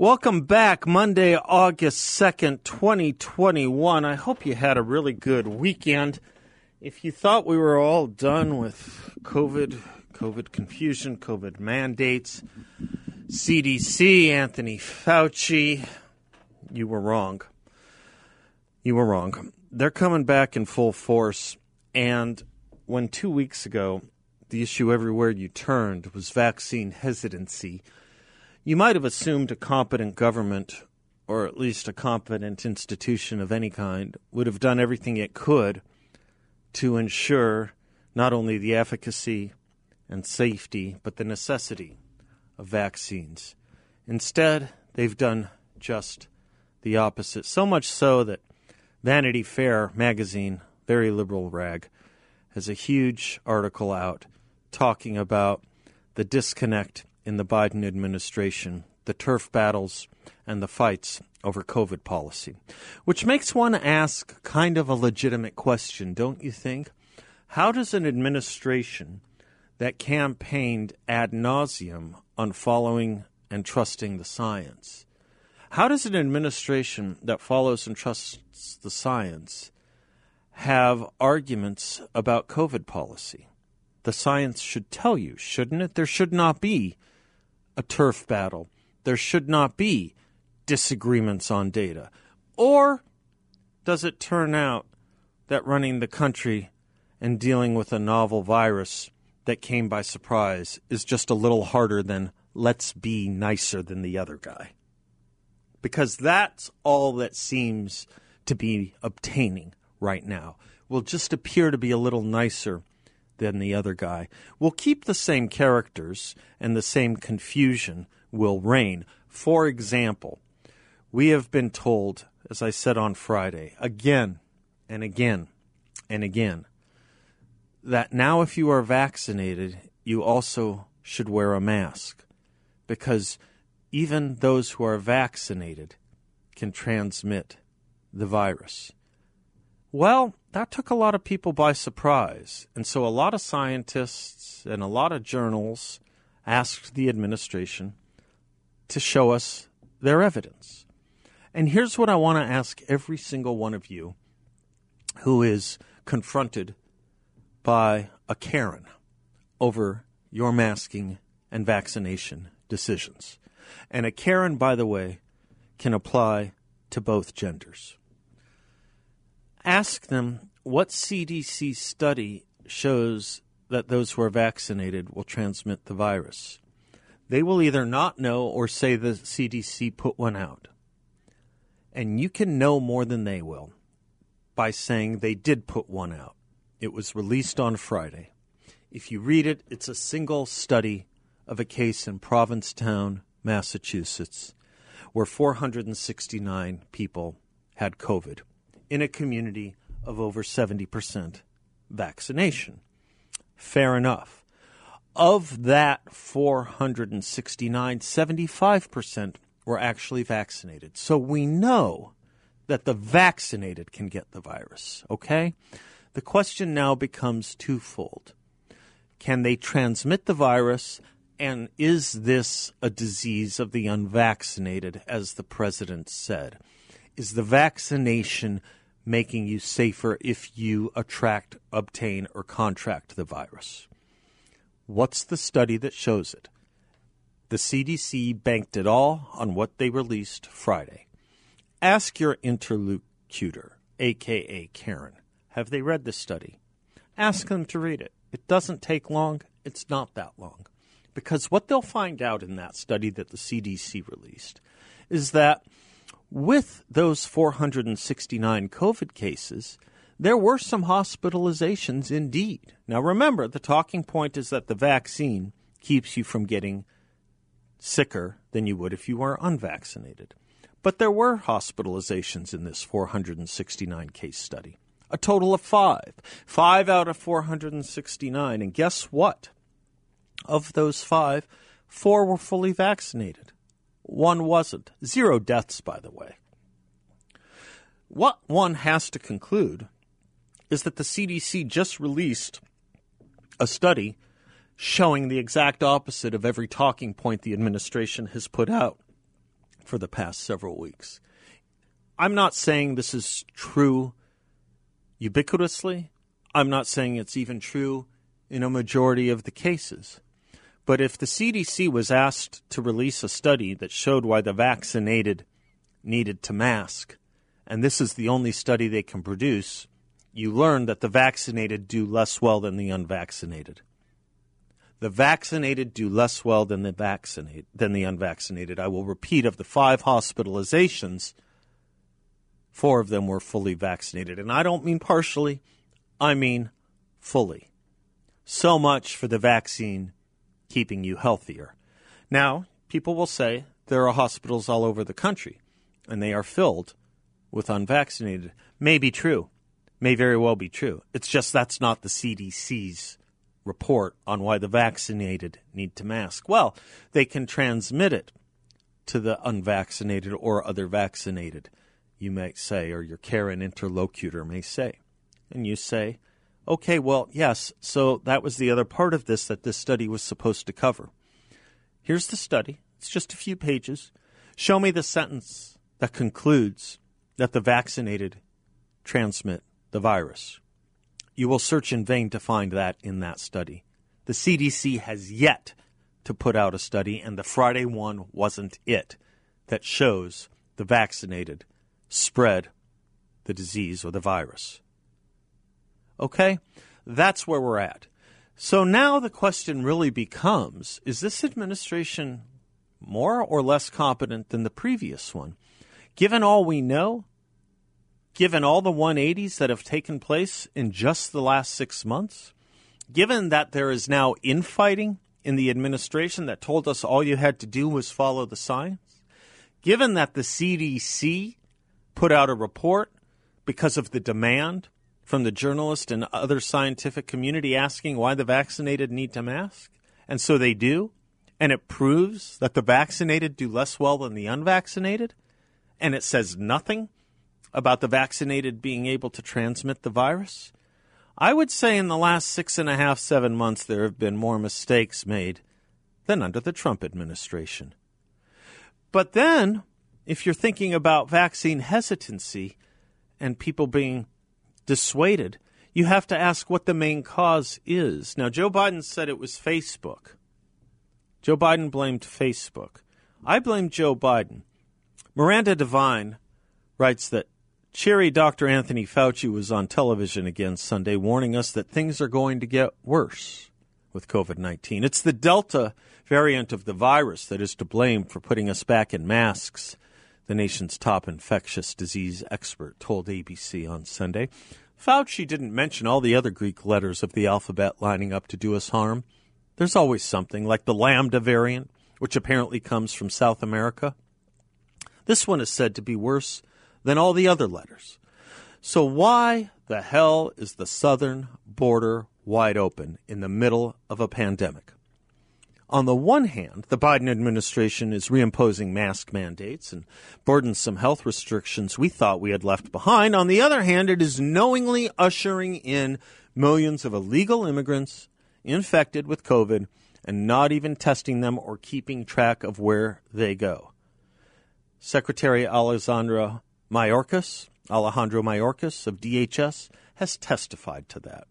Welcome back, Monday, August 2nd, 2021. I hope you had a really good weekend. If you thought we were all done with COVID, COVID confusion, COVID mandates, CDC, Anthony Fauci, you were wrong. You were wrong. They're coming back in full force. And when two weeks ago, the issue everywhere you turned was vaccine hesitancy, you might have assumed a competent government, or at least a competent institution of any kind, would have done everything it could to ensure not only the efficacy and safety, but the necessity of vaccines. Instead, they've done just the opposite. So much so that Vanity Fair magazine, very liberal rag, has a huge article out talking about the disconnect in the Biden administration, the turf battles, and the fights over COVID policy. Which makes one ask kind of a legitimate question, don't you think? How does an administration that campaigned ad nauseum on following and trusting the science, how does an administration that follows and trusts the science have arguments about COVID policy? The science should tell you, shouldn't it? There should not be a turf battle. There should not be disagreements on data. Or does it turn out that running the country and dealing with a novel virus that came by surprise is just a little harder than let's be nicer than the other guy? Because that's all that seems to be obtaining right now. Will just appear to be a little nicer than the other guy. We'll keep the same characters and the same confusion will reign. For example, we have been told, as I said on Friday, again and again and again, that now if you are vaccinated, you also should wear a mask because even those who are vaccinated can transmit the virus. Well, that took a lot of people by surprise. And so a lot of scientists and a lot of journals asked the administration to show us their evidence. And here's what I want to ask every single one of you who is confronted by a Karen over your masking and vaccination decisions. And a Karen, by the way, can apply to both genders ask them what CDC study shows that those who are vaccinated will transmit the virus. They will either not know or say the CDC put one out. And you can know more than they will by saying they did put one out. It was released on Friday. If you read it, it's a single study of a case in Provincetown, Massachusetts, where 469 people had COVID in a community of over 70% vaccination. Fair enough. Of that 469, 75% were actually vaccinated. So we know that the vaccinated can get the virus, okay? The question now becomes twofold. Can they transmit the virus? And is this a disease of the unvaccinated, as the president said? Is the vaccination making you safer if you attract, obtain, or contract the virus. What's the study that shows it? The CDC banked it all on what they released Friday. Ask your interlocutor, aka Karen, have they read this study? Ask them to read it. It doesn't take long, it's not that long. Because what they'll find out in that study that the CDC released is that with those 469 COVID cases, there were some hospitalizations indeed. Now remember, the talking point is that the vaccine keeps you from getting sicker than you would if you were unvaccinated. But there were hospitalizations in this 469 case study. A total of five. Five out of 469. And guess what? Of those five, four were fully vaccinated. One wasn't. Zero deaths, by the way. What one has to conclude is that the CDC just released a study showing the exact opposite of every talking point the administration has put out for the past several weeks. I'm not saying this is true ubiquitously. I'm not saying it's even true in a majority of the cases. But if the CDC was asked to release a study that showed why the vaccinated needed to mask, and this is the only study they can produce, you learn that the vaccinated do less well than the unvaccinated. The vaccinated do less well than the vaccinated than the unvaccinated. I will repeat of the 5 hospitalizations, 4 of them were fully vaccinated. And I don't mean partially, I mean fully. So much for the vaccine keeping you healthier. Now, people will say there are hospitals all over the country and they are filled with unvaccinated. May be true. May very well be true. It's just that's not the CDC's report on why the vaccinated need to mask. Well, they can transmit it to the unvaccinated or other vaccinated, you might say, or your Karen interlocutor may say. And you say, okay, well, yes, so that was the other part of this that this study was supposed to cover. Here's the study. It's just a few pages. Show me the sentence that concludes that the vaccinated transmit the virus. You will search in vain to find that in that study. The CDC has yet to put out a study, and the Friday one wasn't it, that shows the vaccinated spread the disease or the virus. Okay? That's where we're at. So now the question really becomes is this administration more or less competent than the previous one? Given all we know, given all the 180s that have taken place in just the last six months, given that there is now infighting in the administration that told us all you had to do was follow the science, given that the CDC put out a report because of the demand from the journalist and other scientific community asking why the vaccinated need to mask, and so they do, and it proves that the vaccinated do less well than the unvaccinated, and it says nothing about the vaccinated being able to transmit the virus? I would say in the last six and a half, seven months, there have been more mistakes made than under the Trump administration. But then, if you're thinking about vaccine hesitancy and people being dissuaded, you have to ask what the main cause is. Now, Joe Biden said it was Facebook. Joe Biden blamed Facebook. I blame Joe Biden. Miranda Devine writes that Cherry Dr. Anthony Fauci was on television again Sunday warning us that things are going to get worse with COVID 19. It's the Delta variant of the virus that is to blame for putting us back in masks, the nation's top infectious disease expert told ABC on Sunday. Fauci didn't mention all the other Greek letters of the alphabet lining up to do us harm. There's always something, like the Lambda variant, which apparently comes from South America. This one is said to be worse than all the other letters. So, why the hell is the southern border wide open in the middle of a pandemic? On the one hand, the Biden administration is reimposing mask mandates and burdensome health restrictions we thought we had left behind. On the other hand, it is knowingly ushering in millions of illegal immigrants infected with COVID and not even testing them or keeping track of where they go. Secretary Alexandra Mayorkas, Alejandro Mayorkas of DHS, has testified to that.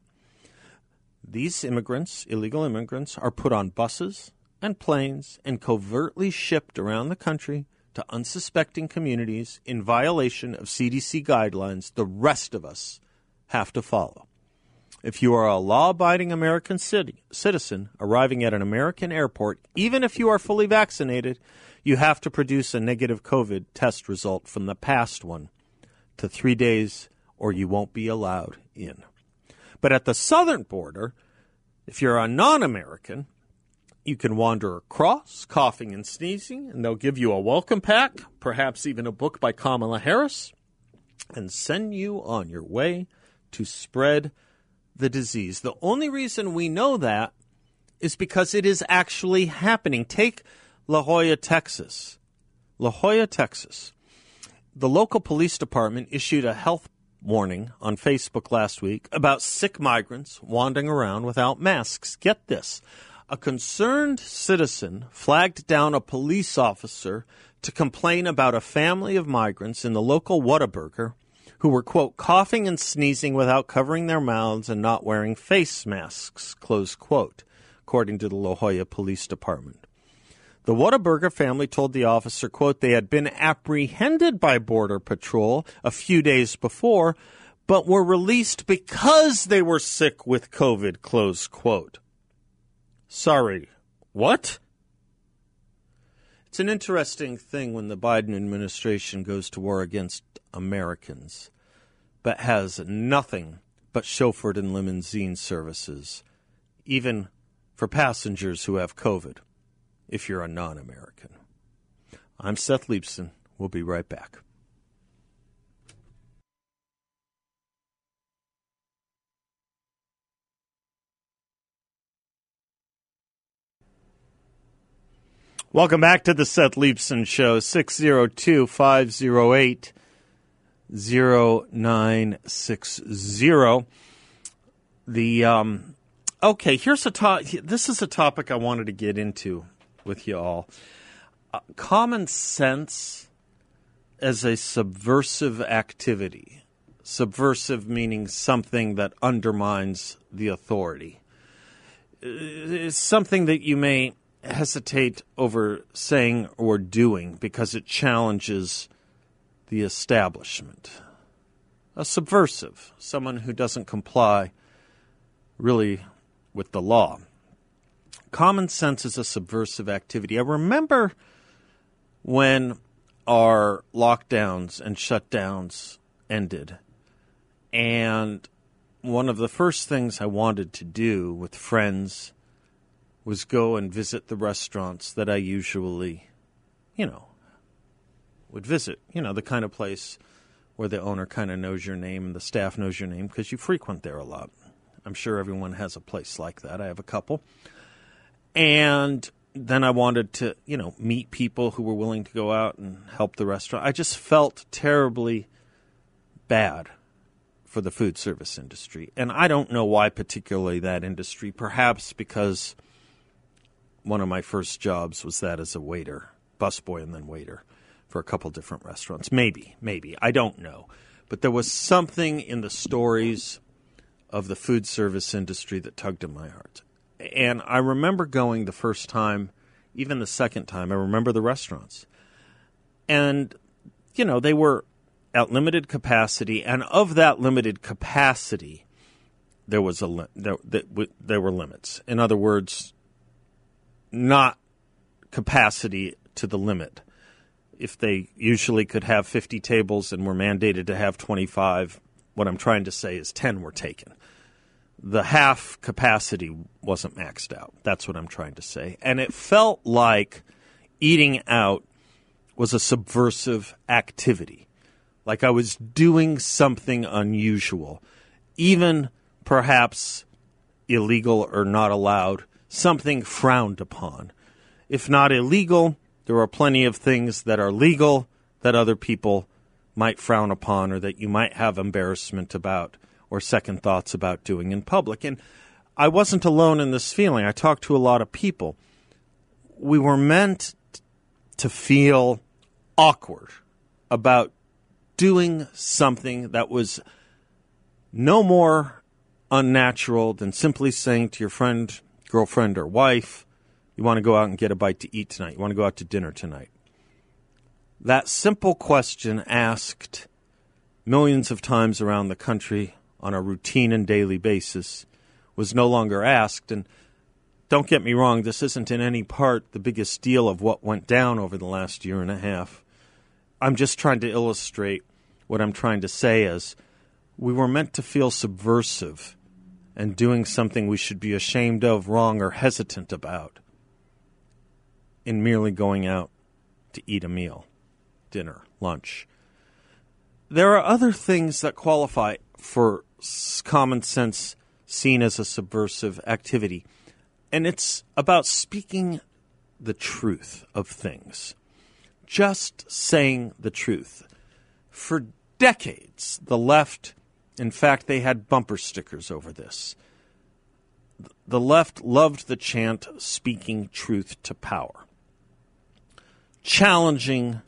These immigrants, illegal immigrants, are put on buses and planes and covertly shipped around the country to unsuspecting communities in violation of CDC guidelines the rest of us have to follow. If you are a law abiding American city, citizen arriving at an American airport, even if you are fully vaccinated, you have to produce a negative COVID test result from the past one to three days, or you won't be allowed in. But at the southern border, if you're a non American, You can wander across, coughing and sneezing, and they'll give you a welcome pack, perhaps even a book by Kamala Harris, and send you on your way to spread the disease. The only reason we know that is because it is actually happening. Take La Joya, Texas. La Joya, Texas. The local police department issued a health warning on Facebook last week about sick migrants wandering around without masks. Get this a concerned citizen flagged down a police officer to complain about a family of migrants in the local Whataburger who were, quote, coughing and sneezing without covering their mouths and not wearing face masks, close quote, according to the La Joya Police Department. The Whataburger family told the officer, quote, they had been apprehended by Border Patrol a few days before, but were released because they were sick with COVID, close quote. Sorry, what? It's an interesting thing when the Biden administration goes to war against Americans, but has nothing but chauffeured and limousine services, even for passengers who have COVID, if you're a non American. I'm Seth Leibsohn. We'll be right back. Welcome back to the Seth Leibsohn Show, 602 508 0960. The, um, okay, here's a to- this is a topic I wanted to get into with you all. Uh, common sense as a subversive activity. Subversive meaning something that undermines the authority. It's something that you may hesitate over saying or doing because it challenges the establishment. A subversive, someone who doesn't comply really with the law. Common sense is a subversive activity. I remember when our lockdowns and shutdowns ended, and one of the first things I wanted to do with friends was go and visit the restaurants that I usually, you know, would visit. You know, the kind of place where the owner kind of knows your name and the staff knows your name because you frequent there a lot. I'm sure everyone has a place like that. I have a couple. And then I wanted to, you know, meet people who were willing to go out and help the restaurant. I just felt terribly bad for the food service industry. And I don't know why, particularly that industry. Perhaps because one of my first jobs was that as a waiter, busboy, and then waiter for a couple different restaurants. Maybe, maybe. I don't know. But there was something in the stories of the food service industry that tugged at my heart. And I remember going the first time, even the second time, I remember the restaurants. And, you know, they were at limited capacity. And of that limited capacity, there was a there, there were limits. In other words, not capacity to the limit. If they usually could have 50 tables and were mandated to have 25, what I'm trying to say is 10 were taken. The half capacity wasn't maxed out. That's what I'm trying to say. And it felt like eating out was a subversive activity. Like I was doing something unusual, even perhaps illegal or not allowed something frowned upon. If not illegal, there are plenty of things that are legal that other people might frown upon or that you might have embarrassment about or second thoughts about doing in public. And I wasn't alone in this feeling. I talked to a lot of people. We were meant to feel awkward about doing something that was no more unnatural than simply saying to your friend, girlfriend or wife, you want to go out and get a bite to eat tonight. You want to go out to dinner tonight. That simple question asked millions of times around the country on a routine and daily basis was no longer asked. And don't get me wrong, this isn't in any part the biggest deal of what went down over the last year and a half. I'm just trying to illustrate what I'm trying to say is we were meant to feel subversive and doing something we should be ashamed of, wrong, or hesitant about. in merely going out to eat a meal, dinner, lunch. There are other things that qualify for common sense seen as a subversive activity, and it's about speaking the truth of things. Just saying the truth. For decades, the left, in fact, they had bumper stickers over this. The left loved the chant speaking truth to power, challenging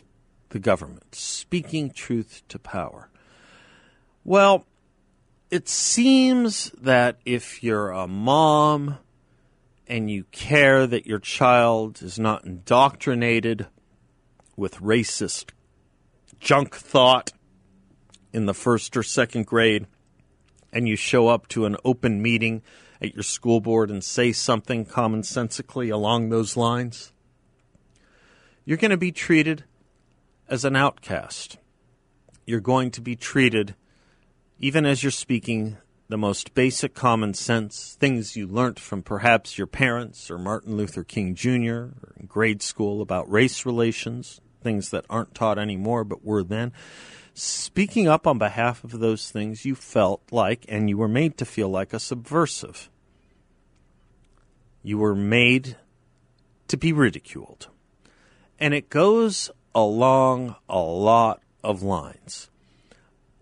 the government, speaking truth to power. Well, it seems that if you're a mom and you care that your child is not indoctrinated with racist junk thought in the first or second grade, and you show up to an open meeting at your school board and say something commonsensically along those lines, you're going to be treated as an outcast. You're going to be treated, even as you're speaking the most basic common sense, things you learnt from perhaps your parents or Martin Luther King Jr. or in grade school about race relations, things that aren't taught anymore but were then. Speaking up on behalf of those things you felt like and you were made to feel like a subversive. You were made to be ridiculed. And it goes along a lot of lines.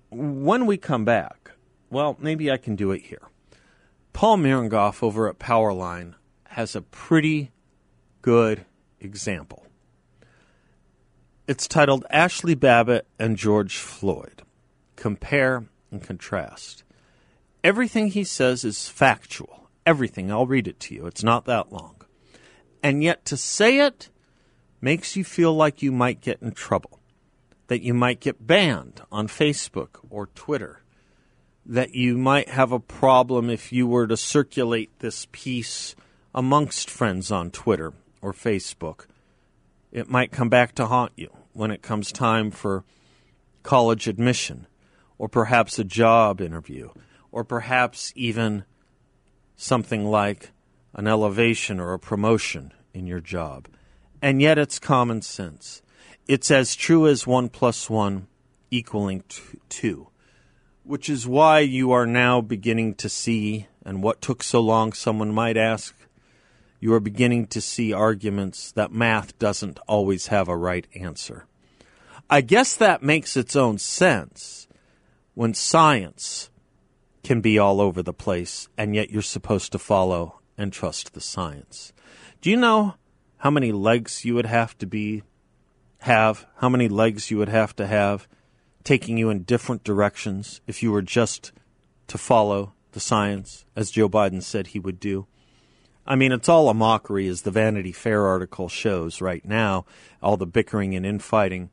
When we come back, well, maybe I can do it here. Paul Mirengoff over at Powerline has a pretty good example. It's titled Ashli Babbitt and George Floyd Compare and Contrast. Everything he says is factual. Everything. I'll read it to you. It's not that long. And yet to say it makes you feel like you might get in trouble, that you might get banned on Facebook or Twitter, that you might have a problem if you were to circulate this piece amongst friends on Twitter or Facebook. It might come back to haunt you when it comes time for college admission, or perhaps a job interview, or perhaps even something like an elevation or a promotion in your job and yet it's common sense. It's as true as 1 plus 1 equaling 2, which is why you are now beginning to see, and what took so long, someone might ask, you are beginning to see arguments that math doesn't always have a right answer. I guess that makes its own sense when science can be all over the place, and yet you're supposed to follow and trust the science. Do you know how many legs you would have to be have, how many legs you would have to have, taking you in different directions if you were just to follow the science, as Joe Biden said he would do. I mean, it's all a mockery, as the Vanity Fair article shows right now, all the bickering and infighting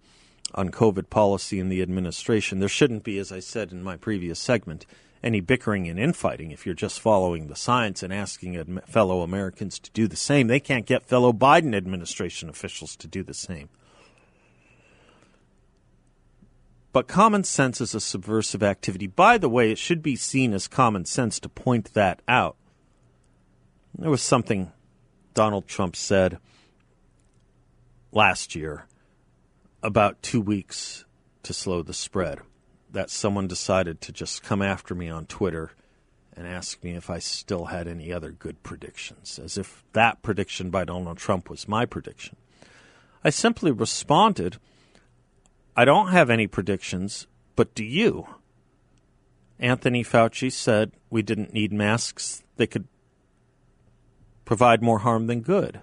on COVID policy in the administration. There shouldn't be, as I said in my previous segment, any bickering and infighting if you're just following the science and asking fellow Americans to do the same. They can't get fellow Biden administration officials to do the same. But common sense is a subversive activity. By the way, it should be seen as common sense to point that out. There was something Donald Trump said last year about two weeks to slow the spread that someone decided to just come after me on Twitter and ask me if I still had any other good predictions, as if that prediction by Donald Trump was my prediction. I simply responded, I don't have any predictions, but do you? Anthony Fauci said we didn't need masks. They could provide more harm than good,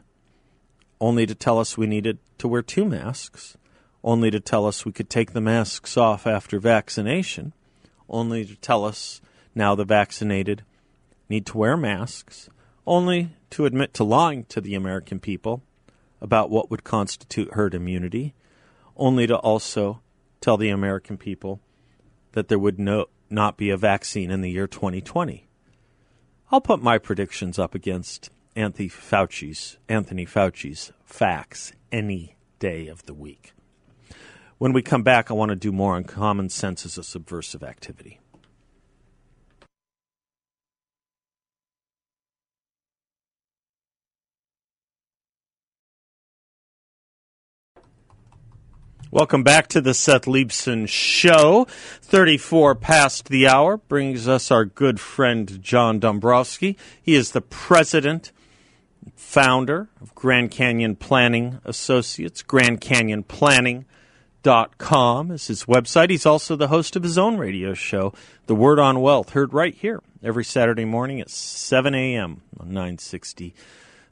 only to tell us we needed to wear two masks. Only to tell us we could take the masks off after vaccination, only to tell us now the vaccinated need to wear masks, only to admit to lying to the American people about what would constitute herd immunity, only to also tell the American people that there would no, not be a vaccine in the year 2020. I'll put my predictions up against Anthony Fauci's Anthony Fauci's facts any day of the week. When we come back, I want to do more on common sense as a subversive activity. Welcome back to the Seth Leibsohn Show. 34 past the hour brings us our good friend John Dombroski. He is the president, founder of Grand Canyon Planning Associates. Grand Canyon Planning dot com is his website. He's also the host of his own radio show, The Word on Wealth, heard right here every Saturday morning at 7 a.m. on 960.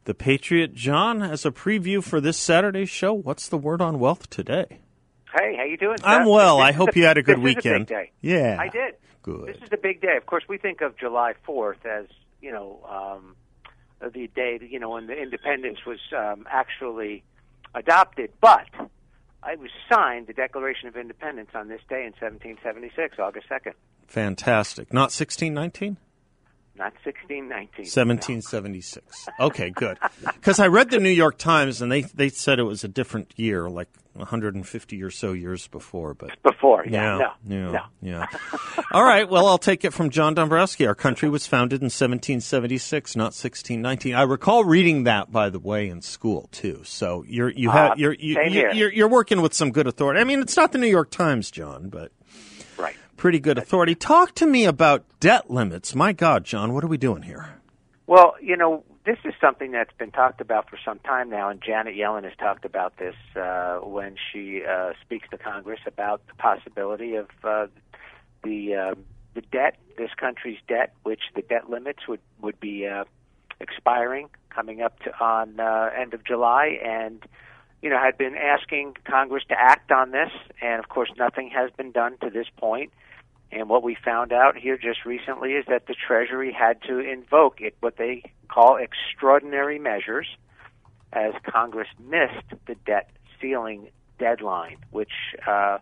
The Patriot. John, as a preview for this Saturday's show, what's the word on wealth today? Hey, how you doing? I'm well. This I hope a- you had a good weekend. A big day. Yeah. I did. Good. This is a big day. Of course, we think of July 4th as you know um, the day that, you know when the independence was um, actually adopted, but it was signed the Declaration of Independence on this day in 1776, August 2nd, Fantastic. Not 1619? Not 1619. 1776. Okay, good. Because I read the New York Times and they, they said it was a different year, like 150 or so years before. But Before, yeah, yeah, no, yeah, no. yeah. All right. Well, I'll take it from John Dombroski. Our country was founded in 1776, not 1619. I recall reading that, by the way, in school too. So you're you have Uh, you're you, you, you're, you're working with some good authority. I mean, it's not the New York Times, John, but. Pretty good authority. Talk to me about debt limits. My God, John, what are we doing here? Well, you know, this is something that's been talked about for some time now, and Janet Yellen has talked about this uh, when she uh, speaks to Congress about the possibility of uh, the uh, the debt, this country's debt, which the debt limits would would be uh, expiring coming up to on uh, end of July, and you know had been asking Congress to act on this, and of course nothing has been done to this point. And what we found out here just recently is that the Treasury had to invoke it, what they call extraordinary measures, as Congress missed the debt ceiling deadline, which uh,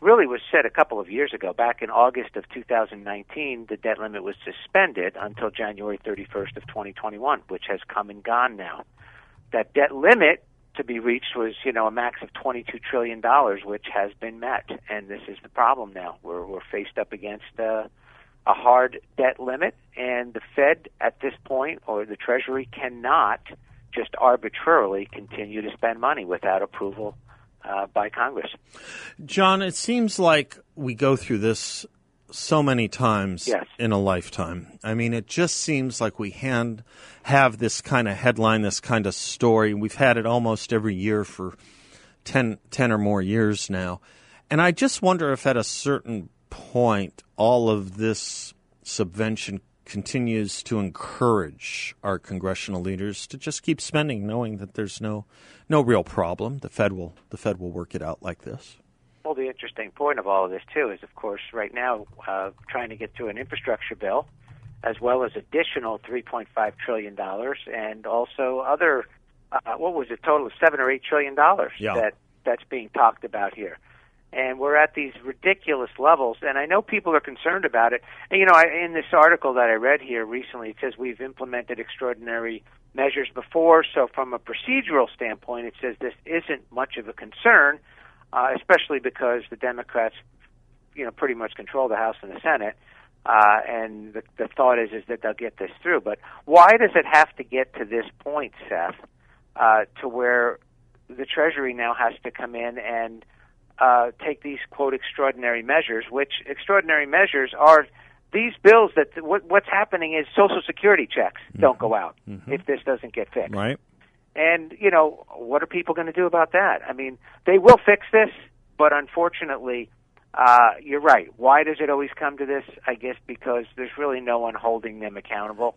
really was set a couple of years ago. Back in August of 2019, the debt limit was suspended until January 31st of 2021, which has come and gone now. That debt limit to be reached was, you know, a max of 22 trillion dollars, which has been met, and this is the problem now. We're we're faced up against uh, a hard debt limit, and the Fed at this point, or the Treasury, cannot just arbitrarily continue to spend money without approval uh, by Congress. John, it seems like we go through this so many times Yes. in a lifetime. I mean, it just seems like we hand, have this kind of headline, this kind of story. We've had it almost every year for 10, 10 or more years now. And I just wonder if at a certain point, all of this subvention continues to encourage our congressional leaders to just keep spending, knowing that there's no no real problem. The Fed will the Fed will work it out like this. Well, the interesting point of all of this too is, of course, right now uh, trying to get through an infrastructure bill, as well as additional 3.5 trillion dollars, and also other. Uh, what was it? Total of seven or eight trillion dollars Yeah. that that's being talked about here. And we're at these ridiculous levels, and I know people are concerned about it. And you know, I, in this article that I read here recently, it says we've implemented extraordinary measures before. So, from a procedural standpoint, it says this isn't much of a concern uh, especially because the Democrats, you know, pretty much control the House and the Senate. Uh, and the, the thought is is that they'll get this through. But why does it have to get to this point, Seth, uh, to where the Treasury now has to come in and uh, take these quote extraordinary measures? Which extraordinary measures are these bills that what, what's happening is Social Security checks don't go out if this doesn't get fixed. Right? And, you know, what are people going to do about that? I mean, they will fix this, but unfortunately, uh, you're right. Why does it always come to this? I guess because there's really no one holding them accountable.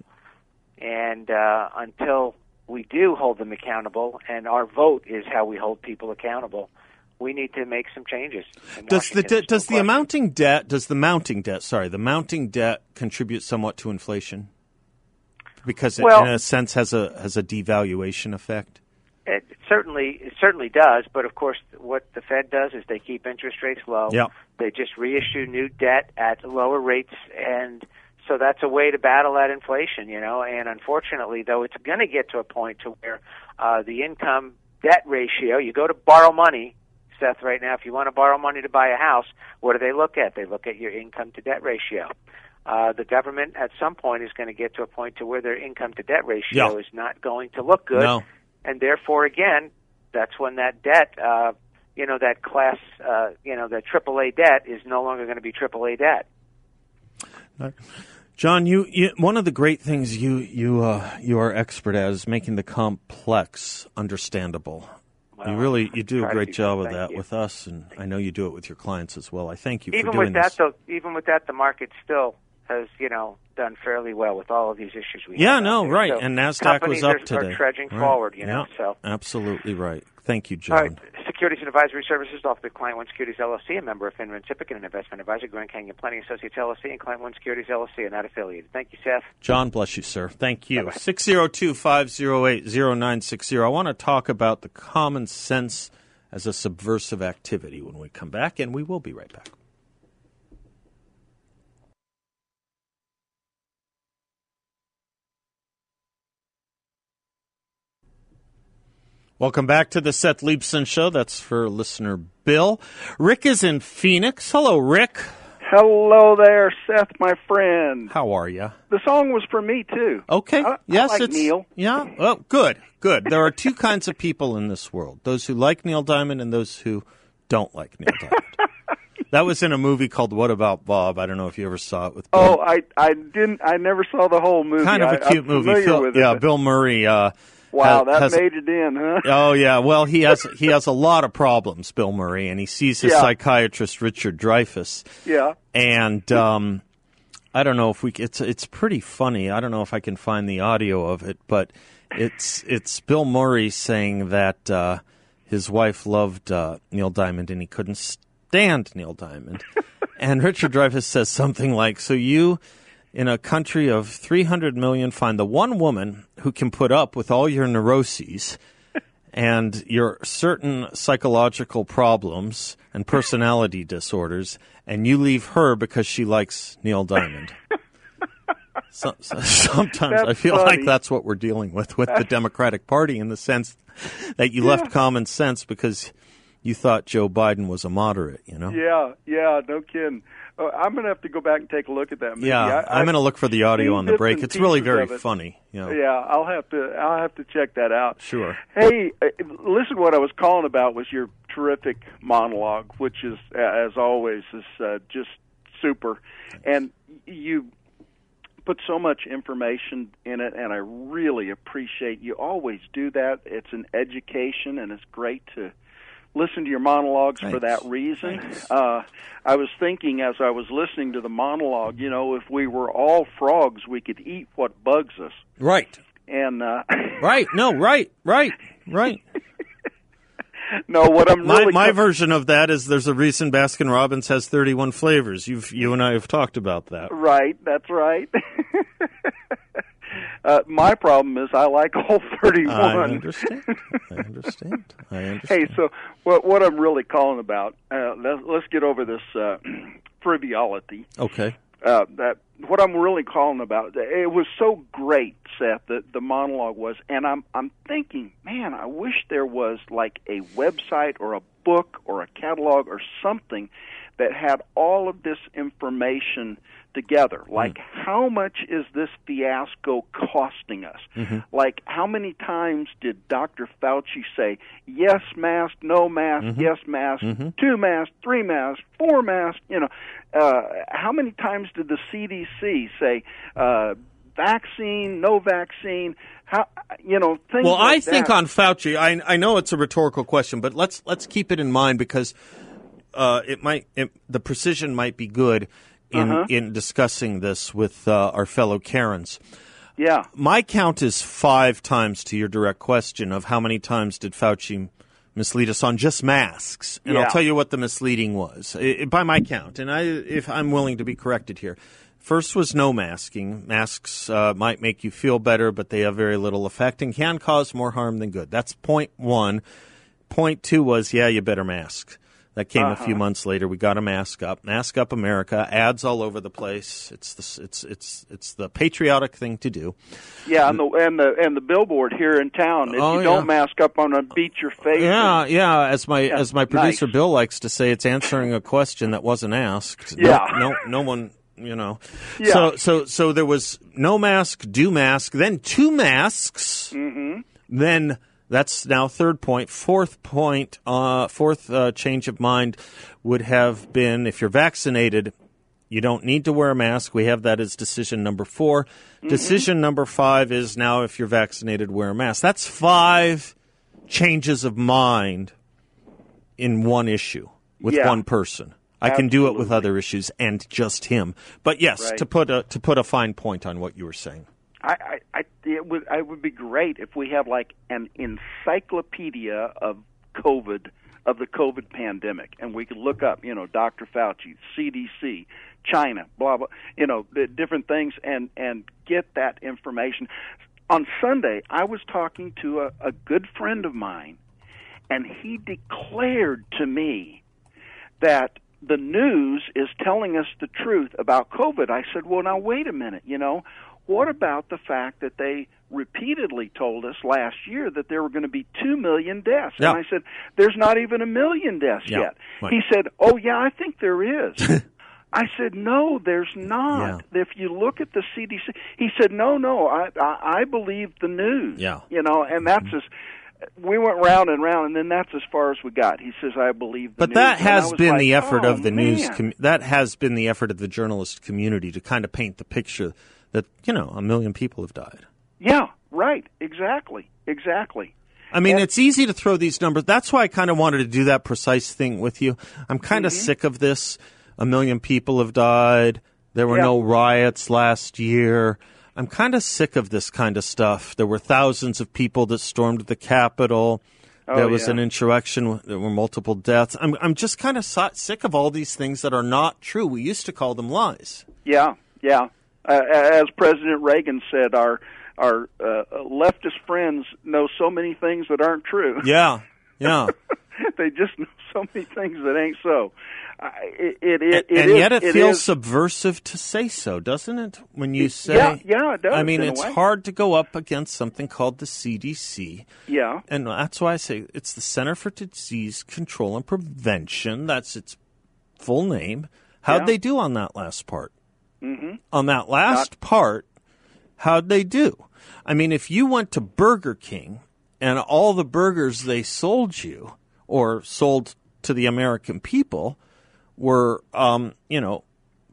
And uh, until we do hold them accountable, and our vote is how we hold people accountable, we need to make some changes. Does the de- no does the question. amounting debt does the mounting debt sorry the mounting debt contribute somewhat to inflation because it Well- in a sense has a has a devaluation effect. It certainly it certainly does, but of course, what the Fed does is they keep interest rates low. Yeah. They just reissue new debt at lower rates, and so that's a way to battle that inflation, you know. And unfortunately, though, it's going to get to a point to where uh, the income debt ratio. You go to borrow money, Seth. Right now, if you want to borrow money to buy a house, what do they look at? They look at your income to debt ratio. Uh, the government at some point is going to get to a point to where their income to debt ratio Yeah. is not going to look good No. and therefore again that's when that debt uh you know that class, uh, you know that AAA debt is no longer going to be AAA debt. John, you, you one of the great things you you uh, you are expert at is making the complex understandable. Well, you really you do a great job of that you. with us, and I know you do it with your clients as well. I thank you for even doing with that, this. though, even with that, the market still has you know done fairly well with all of these issues we yeah, no, there. right. So and Nasdaq was up are, today. Are trudging Right. forward, you know. Yeah, So. absolutely right. Thank you, All John. right. Securities and Advisory Services offered by Client One Securities LLC, a member of FINRA and SIPC, and an investment advisor, Grand Canyon Planning Associates LLC, and Client One Securities LLC, and not affiliated. Thank you, Seth. John, bless you, sir. Thank you. 602 508 0960. I want to talk about the common sense as a subversive activity when we come back, and we will be right back. Welcome back to the Seth Leibsohn Show. That's for listener Bill. Rick is in Phoenix. Hello, Rick. Hello there, Seth, my friend. How are you? The song was for me too. Okay. I- I yes, like it's Neil. Yeah. Oh, good. Good. There are two kinds of people in this world: those who like Neil Diamond and those who don't like Neil Diamond. that was in a movie called What About Bob? I don't know if you ever saw it with. Bill. Oh, I I didn't. I never saw the whole movie. kind of a I- cute I'm movie. Phil- with yeah. Bill Murray. Uh, Wow, that has- made it in, huh? Oh yeah, well he has he has a lot of problems, Bill Murray, and he sees his Yeah. psychiatrist Richard Dreyfuss, Yeah. and um, I don't know if we it's it's pretty funny. I don't know if I can find the audio of it, but it's it's Bill Murray saying that uh, his wife loved uh, Neil Diamond and he couldn't stand Neil Diamond, and Richard Dreyfuss says something like, "So you." In a country of 300 million, find the one woman who can put up with all your neuroses and your certain psychological problems and personality disorders, and you leave her because she likes Neil Diamond. So, so- sometimes I feel funny. like that's what we're dealing with with the Democratic Party in the sense that you left common sense because you thought Joe Biden was a moderate, you know? Yeah, yeah, no kidding. Uh, I'm gonna have to go back and take a look at that movie. Yeah, I, I'm going to look for the audio on the break. It's really very it. funny. You know? Yeah, I'll have to. I'll have to check that out. Sure. Hey, uh, listen. What I was calling about was your terrific monologue, which is, as always, is uh, just super, and you put so much information in it, and I really appreciate you always do that. It's an education, and it's great to listen to your monologues for that reason. Uh, I was thinking as I was listening to the monologue, you know, if we were all frogs, we could eat what bugs us. Right. And uh, Right. No, right, right, right. no, what I'm My really my version of that is there's a reason Baskin Robbins has 31 flavors. You've you and I have talked about that. Right, that's right. uh, my problem is I like all 31. I understand. I understand. I understand. Hey, so what what I'm really calling about? Uh, let, let's get over this uh, frivolity. Okay. Uh, that what I'm really calling about. It was so great, Seth. That the monologue was, and I'm I'm thinking, man, I wish there was like a website or a book or a catalog or something that had all of this information together. Like, how much is this fiasco costing us? Like, how many times did Dr. Fauci say, yes, mask, no mask, yes, mask, two masks, three masks, four masks? You know, uh, how many times did the CDC say, uh, vaccine, no vaccine? How, you know, things Well, I like think that. on Fauci, I I know it's a rhetorical question, but let's let's keep it in mind because uh, it might it, the precision might be good in Uh-huh. in discussing this with uh, our fellow Karens. yeah. My count is five times to your direct question of how many times did Fauci mislead us on just masks, and Yeah. I'll tell you what the misleading was I- by my count, and I if I'm willing to be corrected here. First was no masking. Masks uh, might make you feel better, but they have very little effect and can cause more harm than good. That's point one. Point two was, yeah, you better mask. That came a few months later. We got a mask up, mask up America. Ads all over the place. It's the it's it's it's the patriotic thing to do. Yeah, and the and the and the billboard here in town. If Oh, you don't mask up, I'm gonna beat your face. Yeah, yeah. As my as my producer nice. Bill likes to say, it's answering a question that wasn't asked. Yeah. No, no, no one. You know. Yeah. So so so there was no mask, do mask, then two masks, Mm-hmm. then That's now third point. Fourth point, uh, fourth uh, change of mind would have been if you're vaccinated, you don't need to wear a mask. We have that as decision number 4 Mm-hmm. Decision number five is now if you're vaccinated, wear a mask. That's five changes of mind in one issue with Yeah. one person. I can do it with other issues and just him. But yes, Right. to put a to put a fine point on what you were saying. I, I, I it would it would be great if we had like an encyclopedia of COVID of the COVID pandemic, and we could look up, you know, Dr. Fauci, CDC, China, blah blah, you know, the different things, and and get that information. On Sunday, I was talking to a, a good friend of mine, and he declared to me that the news is telling us the truth about COVID. I said, well, now wait a minute, you know, what about the fact that they repeatedly told us last year that there were going to be 2 million deaths? Yeah. And I said, there's not even a million deaths Yeah, yet. right. He said, oh, yeah, I think there is. I said, no, there's not. If you look at the CDC, he said, no, no, I, I, I believe the news. Yeah. Mm-hmm. You know, and that's as, we went round and round, and then that's as far as we got. He says, I believe the But news. that has been like, the effort oh, of the news. Com- that has been the effort of the journalist community to kind of paint the picture that you know a million people have died. Yeah, right. Exactly. Exactly. I mean, And- it's easy to throw these numbers. That's why I kind of wanted to do that precise thing with you. I'm kind of Mm-hmm. sick of this. A million people have died. There were Yeah. no riots last year. I'm kind of sick of this kind of stuff. There were thousands of people that stormed the Capitol. there Oh, was yeah. an insurrection. There were multiple deaths. I'm I'm just kind of sick of all these things that are not true. We used to call them lies. Yeah, yeah. Uh, as President Reagan said, our our uh, leftist friends know so many things that aren't true. Yeah, yeah. they just know so many things that ain't so. I it, it, it, and is- yet it, it feels is- subversive to say so, doesn't it? When you say, Yeah, yeah, it does, I mean, it's hard to go up against something called the CDC, yeah. and that's why I say it's the Center for Disease Control and Prevention. That's its full name. How'd Yeah. they do on that last part? Mm-hmm. On that last part, how'd they do? I mean, if you went to Burger King and all the burgers they sold you or sold to the American people were, um, you know,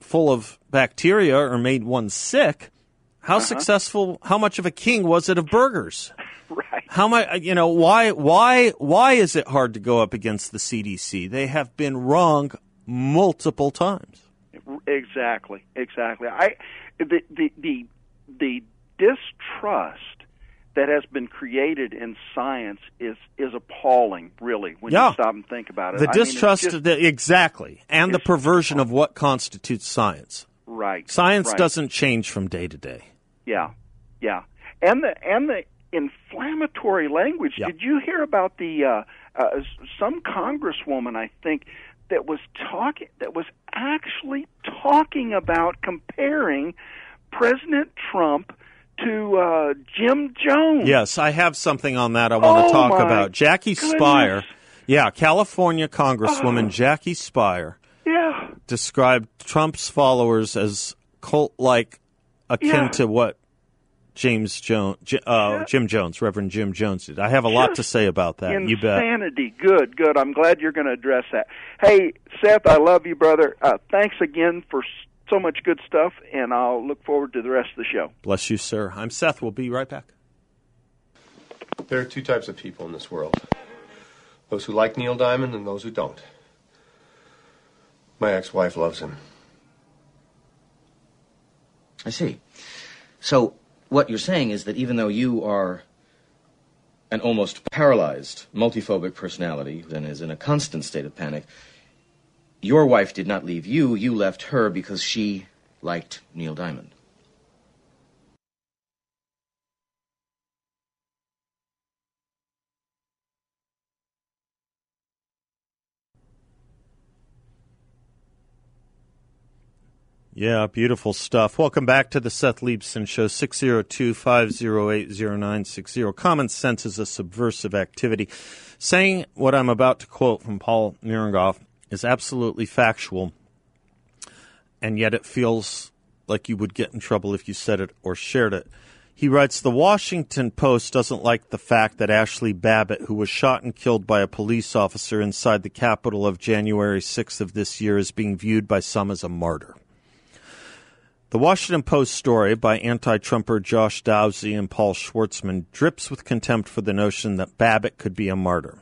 full of bacteria or made one sick, how Uh-huh. successful? How much of a king was it of burgers? Right. How much? You know, why? Why? Why is it hard to go up against the CDC? They have been wrong multiple times. Exactly, exactly. I the the the, the distrust that has been created in science is is appalling. Really, when Yeah. you stop and think about it, The I mean, distrust, just- the, exactly, and the perversion of what constitutes science. right? Science right. doesn't change from day to day. Yeah, yeah, and the and the inflammatory language. Yeah. Did you hear about the uh, uh, some congresswoman? I think that was talking that was actually talking about comparing President Trump to uh, Jim Jones. Yes, I have something on that I want Oh, to talk about. Jackie goodness. Speier, yeah, California Congresswoman Oh. Jackie Speier yeah, described Trump's followers as cult-like, akin Yeah. to what James Jones, uh, Jim Jones, Reverend Jim Jones did. I have a lot to say about that. You bet. insanity. Good, good. I'm glad you're going to address that. Hey, Seth, I love you, brother. Uh, thanks again for so much good stuff, and I'll look forward to the rest of the show. Bless you, sir. I'm Seth. We'll be right back. There are two types of people in this world those who like Neil Diamond and those who don't. My ex wife loves him. I see. So, what you're saying is that even though you are an almost paralyzed multiphobic personality and is in a constant state of panic, your wife did not leave you, you left her because she liked Neil Diamond. Yeah, beautiful stuff. Welcome back to the Seth Leibsohn Show, 602 508 0960. Common sense is a subversive activity. Saying what I'm about to quote from Paul Mirengoff is absolutely factual, and yet it feels like you would get in trouble if you said it or shared it. He writes The Washington Post doesn't like the fact that Ashli Babbitt, who was shot and killed by a police officer inside the Capitol of January 6th of this year, is being viewed by some as a martyr. The Washington Post story by anti Trumper Josh Dawsey and Paul Schwartzman drips with contempt for the notion that Babbitt could be a martyr.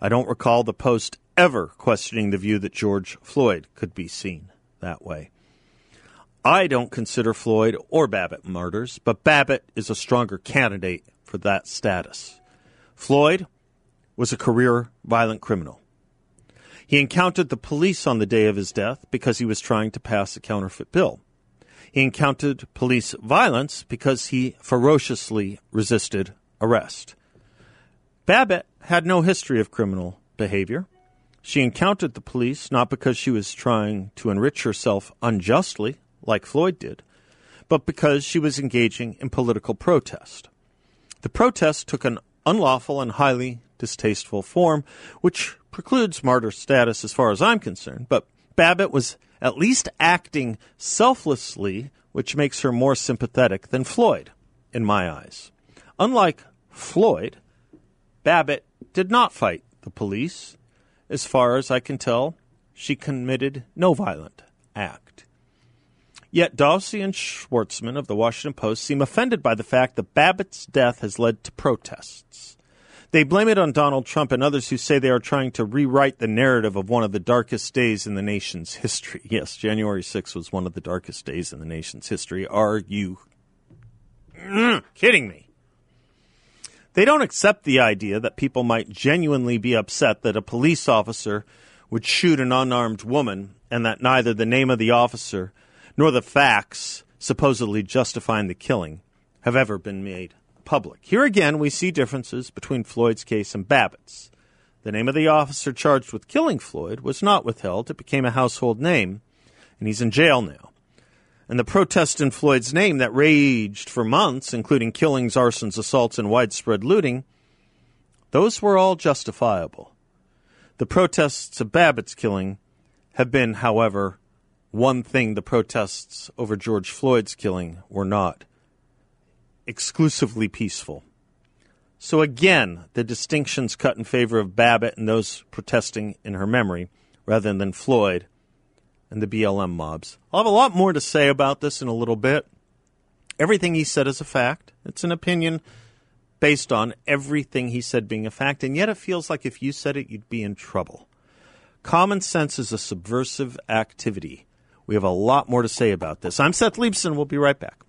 I don't recall the Post ever questioning the view that George Floyd could be seen that way. I don't consider Floyd or Babbitt martyrs, but Babbitt is a stronger candidate for that status. Floyd was a career violent criminal. He encountered the police on the day of his death because he was trying to pass a counterfeit bill. He encountered police violence because he ferociously resisted arrest. Babbitt had no history of criminal behavior. She encountered the police not because she was trying to enrich herself unjustly, like Floyd did, but because she was engaging in political protest. The protest took an unlawful and highly distasteful form, which precludes martyr status as far as I'm concerned, but Babbitt was at least acting selflessly, which makes her more sympathetic than Floyd, in my eyes. Unlike Floyd, Babbitt did not fight the police. As far as I can tell, she committed no violent act. Yet Dawsey and Schwartzman of the Washington Post seem offended by the fact that Babbitt's death has led to protests. They blame it on Donald Trump and others who say they are trying to rewrite the narrative of one of the darkest days in the nation's history. Yes, January 6th was one of the darkest days in the nation's history. Are you kidding me? They don't accept the idea that people might genuinely be upset that a police officer would shoot an unarmed woman and that neither the name of the officer nor the facts supposedly justifying the killing have ever been made public. Here again, we see differences between Floyd's case and Babbitt's. The name of the officer charged with killing Floyd was not withheld, it became a household name, and he's in jail now. And the protest in Floyd's name that raged for months, including killings, arsons, assaults, and widespread looting, those were all justifiable. The protests of Babbitt's killing have been, however, one thing the protests over George Floyd's killing were not exclusively peaceful. So again, the distinctions cut in favor of Babbitt and those protesting in her memory rather than Floyd and the BLM mobs. I'll have a lot more to say about this in a little bit. Everything he said is a fact. It's an opinion based on everything he said being a fact, and yet it feels like if you said it, you'd be in trouble. Common sense is a subversive activity. We have a lot more to say about this. I'm Seth Leibsohn. We'll be right back.